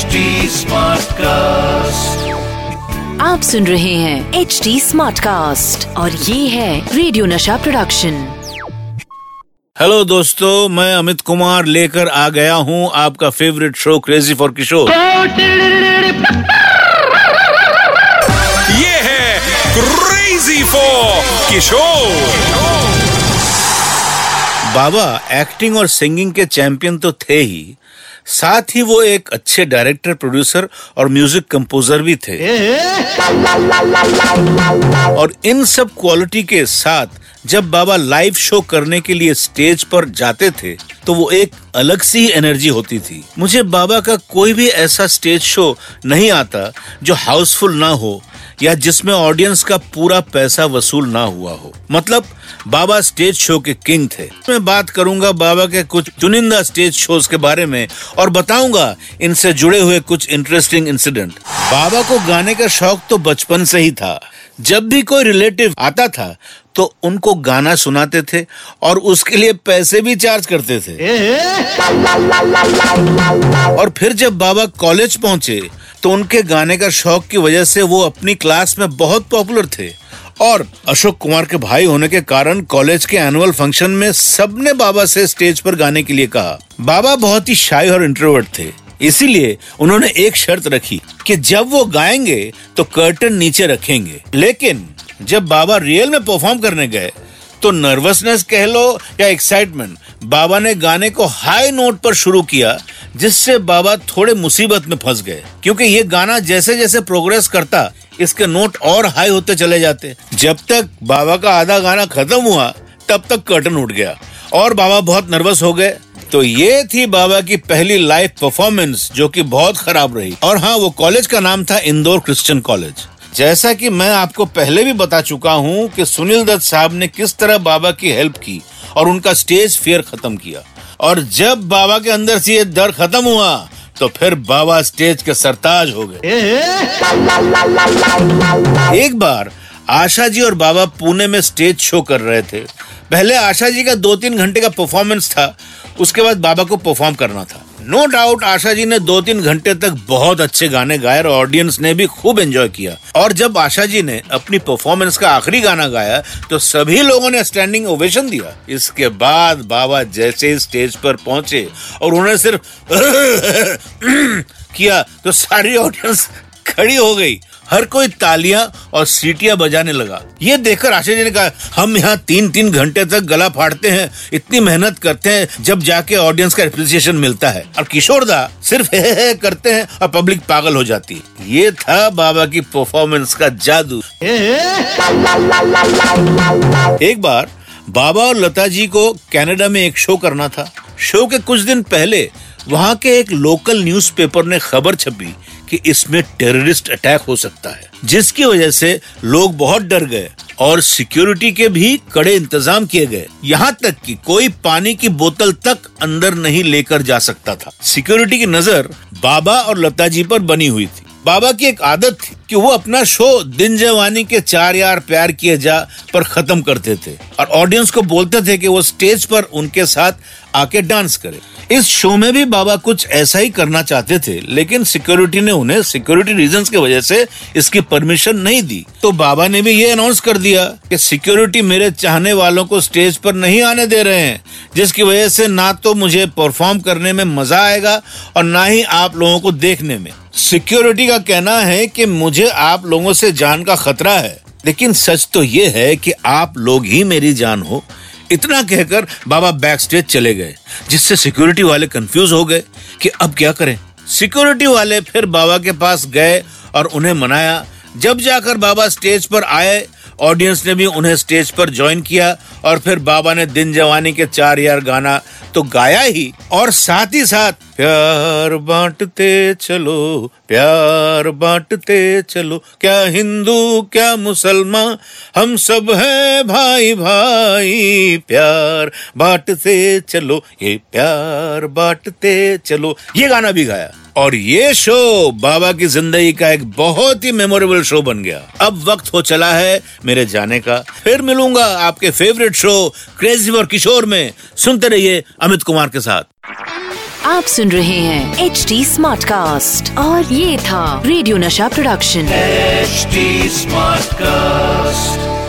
HD cast आप सुन रहे हैं एच डी स्मार्ट कास्ट और ये है रेडियो नशा प्रोडक्शन हेलो दोस्तों मैं अमित कुमार लेकर आ गया हूँ आपका favourite show crazy for Kishore ये है क्रेजी फॉर किशोर बाबा एक्टिंग और सिंगिंग के चैंपियन तो थे ही। साथ ही वो एक अच्छे डायरेक्टर प्रोड्यूसर और म्यूज़िक कंपोजर भी थे। और इन सब क्वालिटी के साथ जब बाबा लाइव शो करने के लिए स्टेज पर जाते थे तो वो एक अलग सी एनर्जी होती थी। मुझे बाबा का कोई भी ऐसा स्टेज शो नहीं आता जो हाउसफुल ना हो या जिसमें ऑडियंस का पूरा पैसा वसूल ना हुआ हो। मतलब बाबा स्टेज शो के किंग थे। मैं बात करूँगा बाबा के कुछ चुनिंदा स्टेज शोज़ के बारे में और बताऊँगा इनसे जुड़े हुए कुछ इंटरेस्टिंग इंसिडेंट बाबा को गाने का शौक तो बचपन से ही था। जब भी कोई रिलेटिव आता था तो उनको गाना सुनाते थे और उसके लिए पैसे भी चार्ज करते थे। और फिर जब बाबा कॉलेज पहुँचे तो उनके गाने का शौक की वजह से वो अपनी क्लास में बहुत पॉपुलर थे। और अशोक कुमार के भाई होने के कारण कॉलेज के एनुअल फ़ंक्शन में सबने बाबा से स्टेज पर गाने के लिए कहा। बाबा बहुत ही शाही और इंट्रोवर्ट थे। इसीलिए उन्होंने एक शर्त रखी कि जब वो गाएँगे तो कर्टन नीचे रखेंगे। लेकिन जब बाबा रियल में परफॉर्म करने गए तो नर्वसनेस कह लो या एक्साइटमेंट बाबा ने गाने को हाई नोट पर शुरू किया, जिससे बाबा थोड़े मुसीबत में फंस गए। क्योंकि ये गाना जैसे जैसे प्रोग्रेस करता, इसके नोट और हाई होते चले जाते। जब तक बाबा का आधा गाना खत्म हुआ, तब तक कर्टन उठ गया और बाबा बहुत नर्वस हो गए। तो ये थी बाबा की पहली लाइव परफॉर्मेंस जो कि बहुत खराब रही। और हाँ वो कॉलेज का नाम था इंदौर क्रिश्चियन कॉलेज जैसा कि मैं आपको पहले भी बता चुका हूँ कि सुनील दत्त साहब ने किस तरह बाबा की हेल्प की और उनका स्टेज फियर खत्म किया। और जब बाबा के अंदर से ये डर खत्म हुआ तो फिर बाबा स्टेज के सरताज हो गए। एक बार आशा जी और बाबा पुणे में स्टेज शो कर रहे थे। पहले आशा जी का दो तीन घंटे का परफॉर्मेंस था, उसके बाद बाबा को परफॉर्म करना था। नो डाउट आशा जी ने दो तीन घंटे तक बहुत अच्छे गाने गाए और ऑडियंस ने भी खूब एंजॉय किया। और जब आशा जी ने अपनी परफॉर्मेंस का आखिरी गाना गाया तो सभी लोगों ने स्टैंडिंग ओवेशन दिया। इसके बाद बाबा जैसे स्टेज पर पहुँचे और उन्हें सिर्फ़ किया तो सारी ऑडियंस खड़ी हो गई। हर कोई तालियाँ और सीटियाँ बजाने लगा। ये देखकर जी ने कहा हम यहाँ तीन तीन घंटे तक गला फाड़ते हैं, इतनी मेहनत करते हैं, जब जाके ऑडियंस का एप्रिसिएशन मिलता है। और किशोर दा सिर्फ़ हे हे करते हैं और पब्लिक पागल हो जाती। ये था बाबा की परफॉर्मेंस का जादू। एक बार, बाबा और लता जी को कनाडा में एक शो करना था। शो के कुछ दिन पहले, वहाँ के एक लोकल न्यूज़पेपर ने खबर छपी। कि इसमें टेररिस्ट अटैक हो सकता है, जिसकी वजह से लोग बहुत डर गए और सिक्योरिटी के भी कड़े इंतज़ाम किए गए। यहाँ तक कि कोई पानी की बोतल तक अंदर नहीं लेकर जा सकता था। सिक्योरिटी की नज़र बाबा और लता जी पर बनी हुई थी। बाबा की एक आदत थी कि वो अपना शो दिन जवानी के चार यार प्यार किए जा पर खत्म करते थे। और ऑडियंस को बोलते थे कि वो स्टेज पर उनके साथ आके डांस करे। इस शो में भी बाबा कुछ ऐसा ही करना चाहते थे, लेकिन सिक्योरिटी ने उन्हें सिक्योरिटी रीजंस की वजह से इसकी परमिशन नहीं दी। तो बाबा ने भी ये अनाउंस कर दिया कि सिक्योरिटी मेरे चाहने वालों को स्टेज पर नहीं आने दे रहे हैं, जिसकी वजह से ना तो मुझे परफॉर्म करने में मज़ा आएगा और ना ही आप लोगों को देखने में। सिक्योरिटी का कहना है कि मुझे आप लोगों से जान का खतरा है। लेकिन सच तो ये है कि आप लोग ही मेरी जान हो। इतना कहकर बाबा बैक स्टेज चले गए, जिससे सिक्योरिटी वाले कंफ्यूज हो गए कि अब क्या करें। सिक्योरिटी वाले फिर बाबा के पास गए और उन्हें मनाया। जब जाकर बाबा स्टेज पर आए ऑडियंस ने भी उन्हें स्टेज पर ज्वाइन किया और फिर बाबा ने दिन जवानी के चार यार गाना तो गाया ही। और साथ ही साथ, प्यार बांटते चलो, प्यार बांटते चलो, क्या हिंदू, क्या मुसलमान, हम सब हैं भाई भाई प्यार बांटते चलो, ये प्यार बांटते चलो, ये गाना भी गाया। और ये शो बाबा की ज़िंदगी का एक बहुत ही मेमोरेबल शो बन गया। अब वक्त हो चला है मेरे जाने का। फिर मिलूँगा आपके फेवरेट शो क्रेजी और किशोर में। सुनते रहिए अमित कुमार के साथ। आप सुन रहे हैं एच डी स्मार्ट कास्ट और ये था रेडियो नशा प्रोडक्शन एचडी स्मार्ट कास्ट